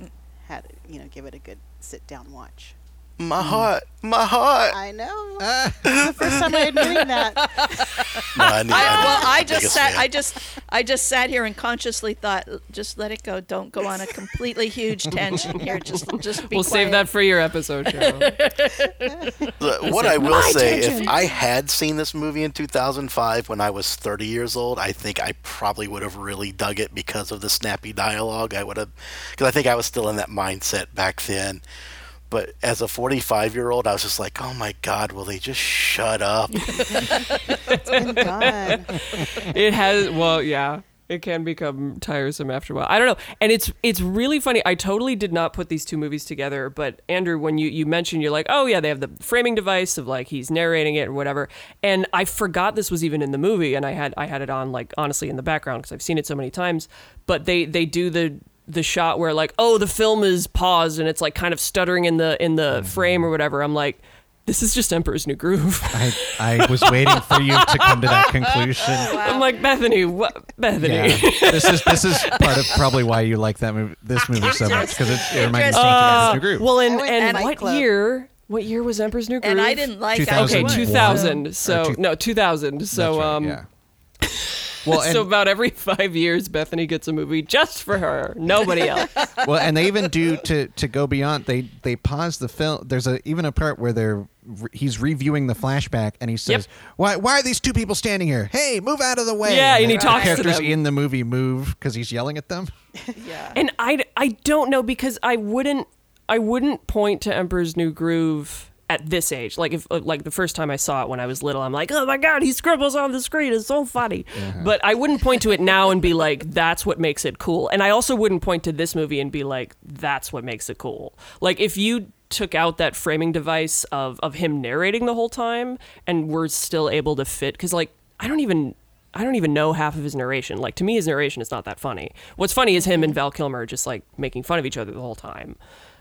mm. had you know give it a good sit down watch. My heart, my heart. I know. it's the first time I'm admitting that. No, I knew, I, I well, I just sat. fan. I just, I just sat here and consciously thought, just let it go. Don't go on a completely huge tangent here. Just, just be we'll save that for your episode, Cheryl. What I will say, if I had seen this movie in 2005 when I was 30 years old, I think I probably would have really dug it because of the snappy dialogue. I would have, because I think I was still in that mindset back then. But as a 45 year old, I was just like, oh my God, will they just shut up? It's been done. it has well yeah it can become tiresome after a while. I don't know. And it's it's really funny. I totally did not put these two movies together but andrew when you you mentioned you're like oh yeah they have the framing device of like he's narrating it or whatever. And i forgot this was even in the movie and i had i had it on like honestly in the background because i've seen it so many times. But they they do the the shot where like oh the film is paused and it's like kind of stuttering in the in the frame or whatever i'm like this is just emperor's new groove I, I was waiting for you to come to that conclusion. i'm like bethany what bethany Yeah, this is this is part of probably why you like that movie, this movie so much because it, it reminded me of Uh, New Groove. Well, and, and what Club. year? What year was Emperor's New Groove? And I didn't like. 2000. Okay, 2000. So two- no, 2000. So That's right, um, yeah. Well, and, so about every five years, Bethany gets a movie just for her, nobody else. well, and they even do to to go beyond. They they pause the film. There's a even a part where they're he's reviewing the flashback and he says, "Why why are these two people standing here? Hey, move out of the way!" Yeah, and he the talks to characters them. in the movie move because he's yelling at them. Yeah. And I, I don't know because I wouldn't I wouldn't point to Emperor's New Groove at this age. Like if uh, like the first time I saw it when I was little, I'm like, oh my god, he scribbles on the screen. It's so funny. Uh-huh. But I wouldn't point to it now and be like, that's what makes it cool. And I also wouldn't point to this movie and be like, that's what makes it cool. Like if you took out that framing device of of him narrating the whole time and we're still able to fit because like I don't even I don't even know half of his narration. Like to me, his narration is not that funny. What's funny is him and mm-hmm. Val Kilmer just like making fun of each other the whole time.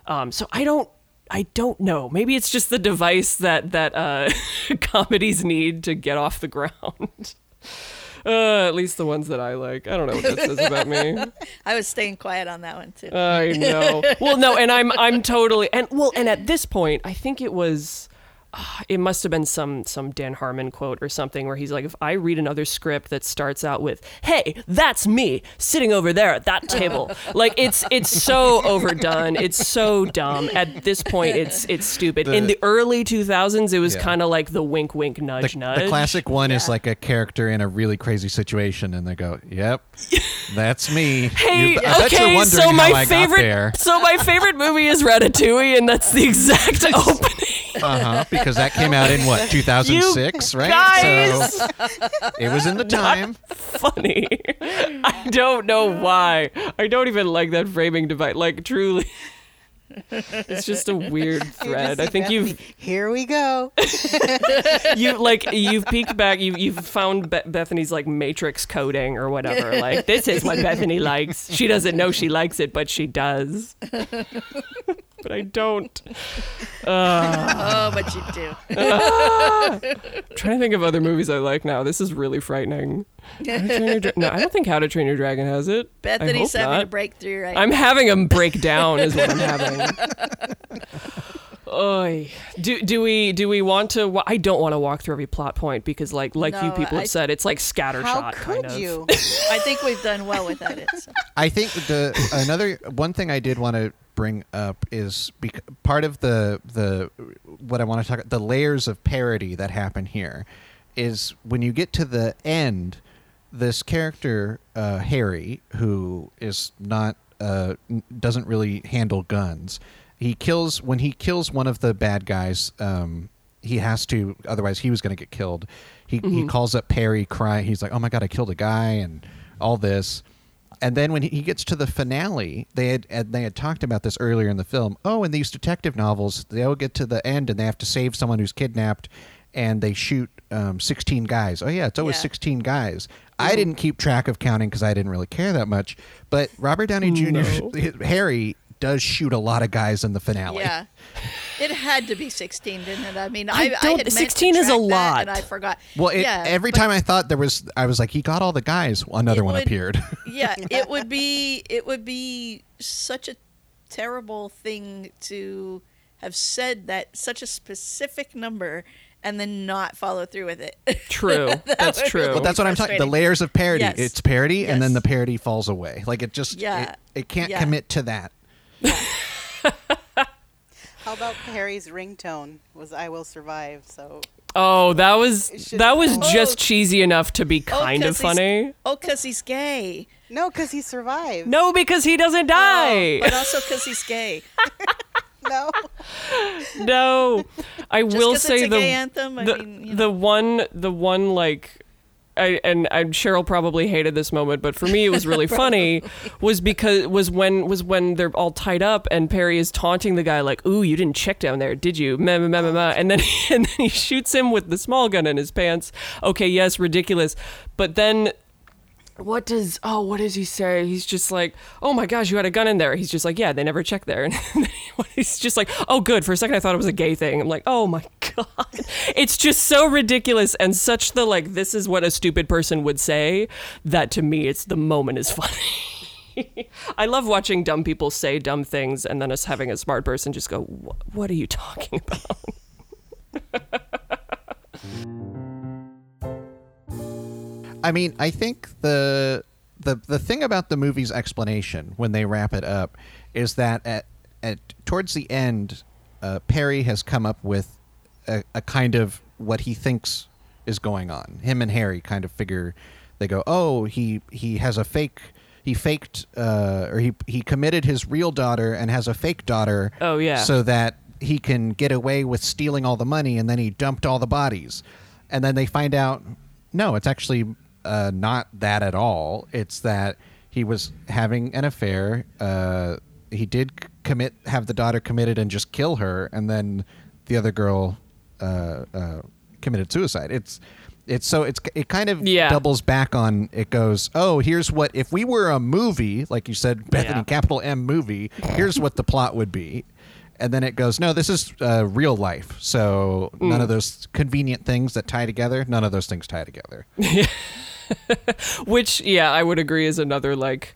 Um, so I don't, I don't know. Maybe it's just the device that that uh, comedies need to get off the ground. Uh, at least the ones that I like. I don't know what that says about me. I was staying quiet on that one too. I know. Well, no, and I'm I'm totally and well, and at this point, I think it was. It must have been some some Dan Harmon quote or something where he's like, if I read another script that starts out with, "Hey, that's me sitting over there at that table," like it's it's so overdone, it's so dumb. At this point, it's it's stupid. In The- the early 2000s, it was Yeah. kind of like the wink, wink, nudge, The, nudge. the classic one is like a character in a really crazy situation, and they go, "Yep, that's me." Hey, You- I bet you're okay, so my how I got favorite, so my favorite movie is Ratatouille, and that's the exact opening. Uh-huh, because that came out in what 2006, right? guys! So it was in the time. funny. I don't know why. I don't even like that framing device. Like truly, it's just a weird thread. I think you've Here we go. you like you've peeked back. You you've found Be- Bethany's like matrix coding or whatever. Like this is what Bethany likes. She doesn't know she likes it, but she does. But I don't. Ah. oh, but you do. I'm trying to think of other movies I like now. This is really frightening. How to Train Your Dra- no, I don't think How to Train Your Dragon has it. Bethany's having a breakthrough right I'm having them break down is what I'm having. Oy. Do do we do we want to? Wa- I don't want to walk through every plot point because like like you people I- have said, it's like scattershot How kind could of. you? I think we've done well without it. So. I think the another one thing I did want to bring up is bec- part of the the what I want to talk the layers of parody that happen here is when you get to the end this character uh, Harry who is not uh, n- doesn't really handle guns he kills when he kills one of the bad guys um, he has to otherwise he was going to get killed he, he calls up Perry crying he's like oh my god I killed a guy and all this and then when he gets to the finale, they had and they had talked about this earlier in the film. Oh, in these detective novels, they'll get to the end and they have to save someone who's kidnapped, and they shoot um, sixteen guys. Oh yeah, it's always Yeah. sixteen guys. I didn't keep track of counting because I didn't really care that much. But Robert Downey Jr. Harry does shoot a lot of guys in the finale. Yeah. It had to be 16, didn't it? I mean, I, I, don't- had meant to 16 is a track that, lot. and I forgot. Well, it, yeah, every but- time I thought there was, I was like, he got all the guys. Another one would- appeared. yeah, it would be it would be such a terrible thing to have said that such a specific number and then not follow through with it. True, that's true. really But that's what I'm talking. The layers of parody. Yes. It's parody, and then the parody falls away. Like it just, Yeah. it, it can't Yeah. commit to that. How about Harry's ringtone was "I will survive"? So oh, that was that was Oh. just cheesy enough to be Oh, kind of 'cause he's- funny. Oh, because he's gay. no, because he survived. No, because he doesn't oh, die. Oh, but also because he's gay. no. no, I Just will 'cause say it's a the gay anthem, I the, mean, you the one the one like. I, and and Cheryl probably hated this moment, but for me it was really funny. Was because was when was when they're all tied up and Perry is taunting the guy like, "Ooh, you didn't check down there, did you?" Meh, meh, meh, meh. And then and then he shoots him with the small gun in his pants. Okay, yes, ridiculous, but then what does oh what does he say? He's just like oh my gosh you had a gun in there. He's just like yeah they never checked there. And he's just like oh good. For a second i thought it was a gay thing. I'm like oh my god. It's just so ridiculous and such the like this is what a stupid person would say that to me it's the moment is funny. I love watching dumb people say dumb things and then us having a smart person just go, What are you talking about? I mean, I think the the the thing about the movie's explanation when they wrap it up is that at at towards the end, uh, Perry has come up with a, a kind of what he thinks is going on. Him and Harry kind of figure they go, oh, he he has a fake. He faked, uh, or he he committed his real daughter and has a fake daughter. Oh, yeah. So that he can get away with stealing all the money, and then he dumped all the bodies, and then they find out, no, it's actually uh, not that at all. It's that he was having an affair. Uh, he did commit, have the daughter committed, and just kill her, and then the other girl uh, uh, committed suicide. It's it's so it's it kind of Yeah. doubles back on it goes oh here's what if we were a movie like you said Bethany Yeah. capital M movie here's what the plot would be and then it goes no this is uh, real life so none Mm. of those convenient things that tie together none of those things tie together Which, yeah, I would agree is another like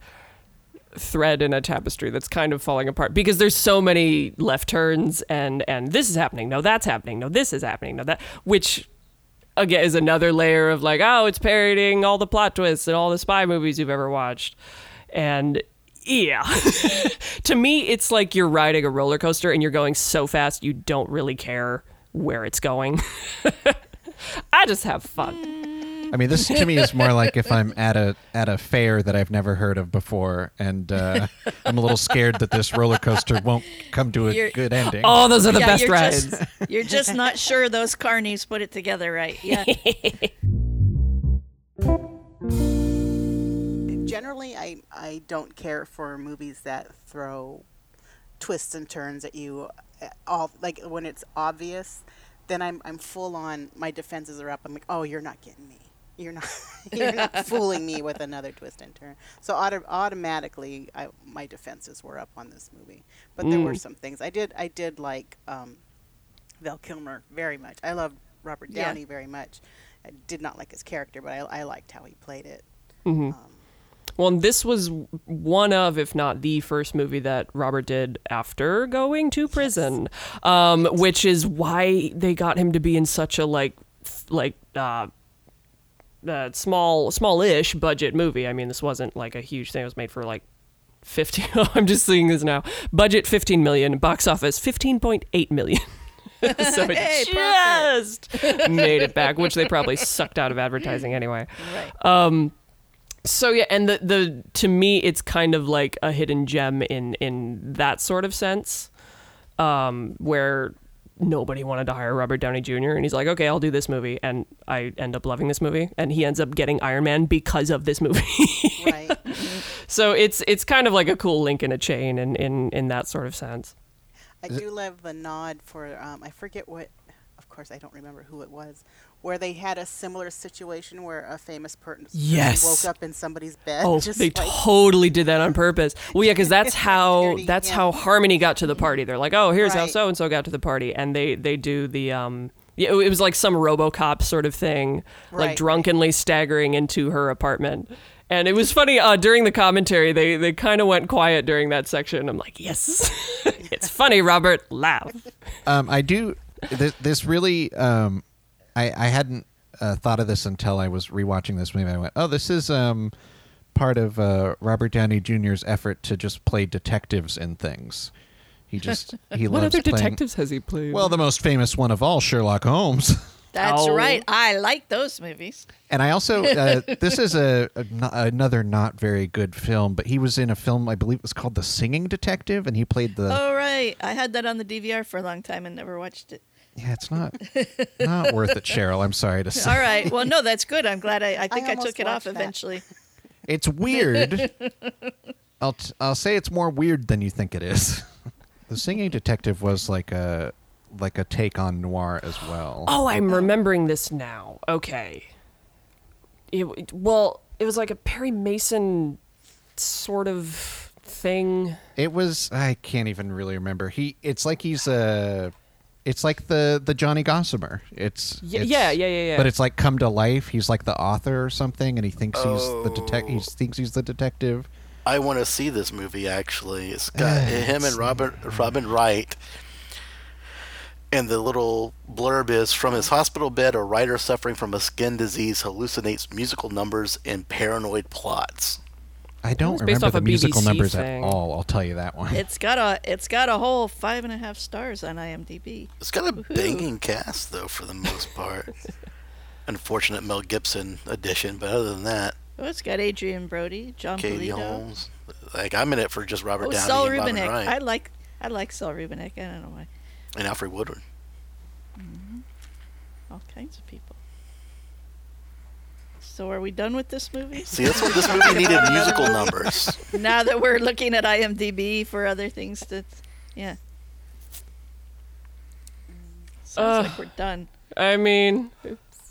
thread in a tapestry that's kind of falling apart because there's so many left turns and and this is happening. No, that's happening. No, this is happening. No, that which again is another layer of like, oh, it's parodying all the plot twists and all the spy movies you've ever watched. And yeah. to me, it's like you're riding a roller coaster and you're going so fast you don't really care where it's going. I just have fun. Mm. I mean this to me is more like if I'm at a at a fair that I've never heard of before and uh, I'm a little scared that this roller coaster won't come to a You're- good ending Oh, those are the yeah, best you're rides. Just, you're just not sure those carnies put it together right. Yeah. Generally, I, I don't care for movies that throw twists and turns at you. uh, All like when it's obvious, then I'm I'm full on. My defenses are up. I'm like, oh, you're not getting me. You're not you're not fooling me with another twist and turn. So auto- automatically, I, my defenses were up on this movie. But there were Mm. some things I did I did like um, Val Kilmer very much. I loved Robert Yeah. Downey very much. I did not like his character, but I, I liked how he played it. Mm-hmm. Well, and this was one of, if not the first movie that Robert did after going to prison, um, which is why they got him to be in such a like, like uh, uh, small, small-ish budget movie. I mean, this wasn't like a huge thing. It was made for like 50. I'm just seeing this now. Budget 15 million, box office 15.8 million. so it Hey, just made it back, which they probably sucked out of advertising anyway. Right. Um, so yeah, and the the to me, it's kind of like a hidden gem in in that sort of sense, um, where nobody wanted to hire Robert Downey Jr. and he's like, okay, I'll do this movie, and I end up loving this movie, and he ends up getting Iron Man because of this movie. Right. so it's it's kind of like a cool link in a chain, in in in that sort of sense. I do love the nod for um, I forget what. Of course, I don't remember who it was. Where they had a similar situation where a famous person Yes. woke up in somebody's bed. Oh, just they like, totally did that on purpose. Well, yeah, because that's how that's yeah. how Harmony got to the party. They're like, oh, here's how so and so got to the party, and they they do the um. Yeah, it was like some RoboCop sort of thing, like drunkenly staggering into her apartment. And it was funny uh, during the commentary. They they kind of went quiet during that section. I'm like, yes, it's funny, Robert. Laugh. Um, I do. This, this really, um, I, I hadn't uh, thought of this until I was rewatching this movie. I went, "Oh, this is um, part of uh, Robert Downey Jr.'s effort to just play detectives in things." He just he What loves other playing. detectives has he played? Well, the most famous one of all, Sherlock Holmes. That's Oh. right. I like those movies. And I also uh, this is a, a another not very good film, but he was in a film I believe it was called The Singing Detective, and he played the. Oh right, I had that on the DVR for a long time and never watched it. Yeah, it's not not worth it, Cheryl. I'm sorry to say. All right. Well, no, that's good. I'm glad I. I think I, almost took it off that. eventually. It's weird. I'll t- I'll say it's more weird than you think it is. the Singing Detective was like a like a take on noir as well. Oh, I'm remembering this now. Okay. It, it- well, it was like a Perry Mason sort of thing. It was I can't even really remember. He it's like he's a it's like the the Johnny Gossamer. It's, Y- it's- yeah, yeah, yeah, yeah. But it's like come to life. He's like the author or something, and he thinks he's the oh. detec. He thinks he's the detective. I want to see this movie. Actually, it's got him and Robert Robin Wright. And the little blurb is from his hospital bed, a writer suffering from a skin disease hallucinates musical numbers and paranoid plots. I don't was based remember off the musical BBC numbers thing. at all. I'll tell you that one. It's got a it's got a whole five and a half stars on IMDb. It's got a Woohoo. banging cast though, for the most part. Unfortunate Mel Gibson edition, but other than that, Oh, it's got Adrien Brody, John Katie Polito. Holmes. Like I'm in it for just Robert Oh, Downey Saul and Robin Rubinek. Wright I like I like Saul Rubinek. I don't know why. and Alfred Woodward. Mm-hmm. All kinds of people. So are we done with this movie? See, that's what this movie needed musical numbers. now that we're looking at IMDb for other things to, yeah. Sounds like we're done. I mean,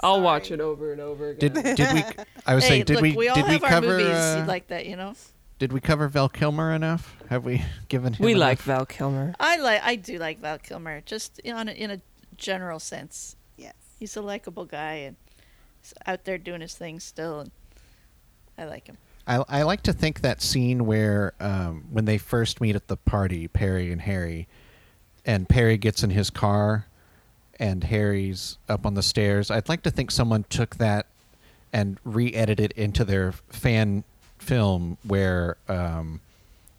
I'll watch it over and over again. Did did we? I was hey, saying, did look, we? all did we have our cover? movies uh, like that, you know. did we cover Val Kilmer enough? Have we given him? we like? Val Kilmer. I like I do like Val Kilmer, just in a, in a general sense. Yes. He's a likable guy and he's out there doing his thing still, and I like him. I, I like to think that scene where um, when they first meet at the party, Perry and Harry, and Perry gets in his car, and Harry's up on the stairs. I'd like to think someone took that and re-edited it into their fan film where um,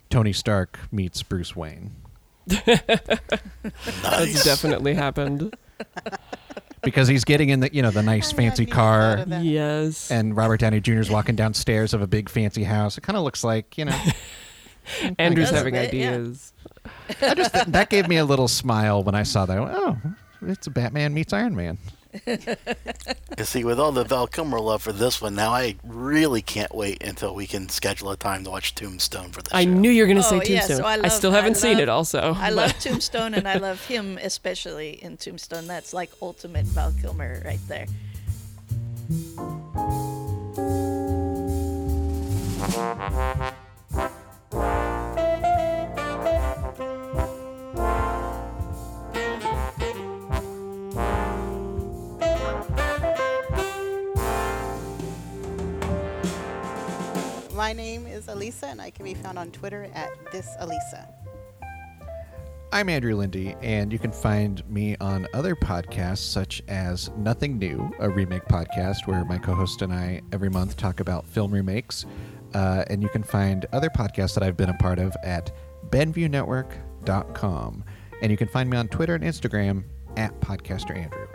Tony Stark meets Bruce Wayne. That's definitely happened. Because he's getting in the you know the nice I fancy car, yes. and Robert Downey Jr. is walking downstairs of a big fancy house. It kind of looks like you know. Andrew's Does a having bit, yeah. ideas. I just that gave me a little smile when I saw that. I went, oh, it's a Batman meets Iron Man. You see, with all the Val Kilmer love for this one, now I really can't wait until we can schedule a time to watch Tombstone for the I show. knew you were going to Oh, say yeah, Tombstone. so I I, still haven't seen love- it. Also, I love Tombstone, and I love him especially in Tombstone. That's like ultimate Val Kilmer right there. My name is Alisa, and I can be found on Twitter at this Alisa. I'm Andrew Lindy, and you can find me on other podcasts such as Nothing New, a remake podcast where my co host and I every month talk about film remakes. Uh, and you can find other podcasts that I've been a part of at BenviewNetwork.com. And you can find me on Twitter and Instagram at Podcaster Andrew.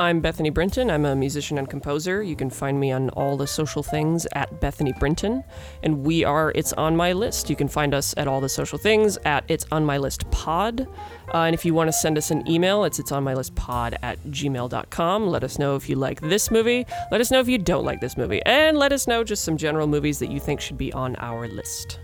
I'm Bethany Brinton. I'm a musician and composer. You can find me on all the social things at Bethany Brinton. And we are It's On My List. You can find us at all the social things at It's On My List Pod. Uh, and if you want to send us an email, it's It's On My List Pod at gmail.com. Let us know if you like this movie. Let us know if you don't like this movie. And let us know just some general movies that you think should be on our list.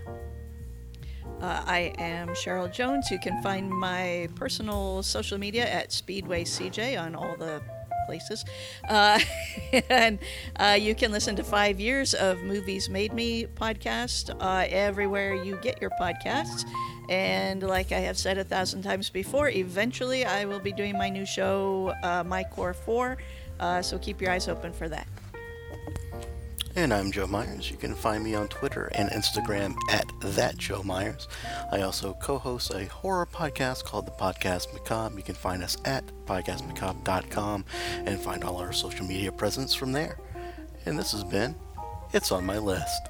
Uh, I am Cheryl Jones. You can find my personal social media at Speedway CJ on all the places. Uh, and uh, you can listen to five years of Movies Made Me podcast uh, everywhere you get your podcasts. And like I have said a thousand times before, eventually I will be doing my new show, uh, My Core 4. Uh, so keep your eyes open for that. And I'm Joe Myers. You can find me on Twitter and Instagram at that Joe Myers. I also co-host a horror podcast called The Podcast Macabre. You can find us at podcastmacabre.com and find all our social media presence from there. And this has been It's on My List.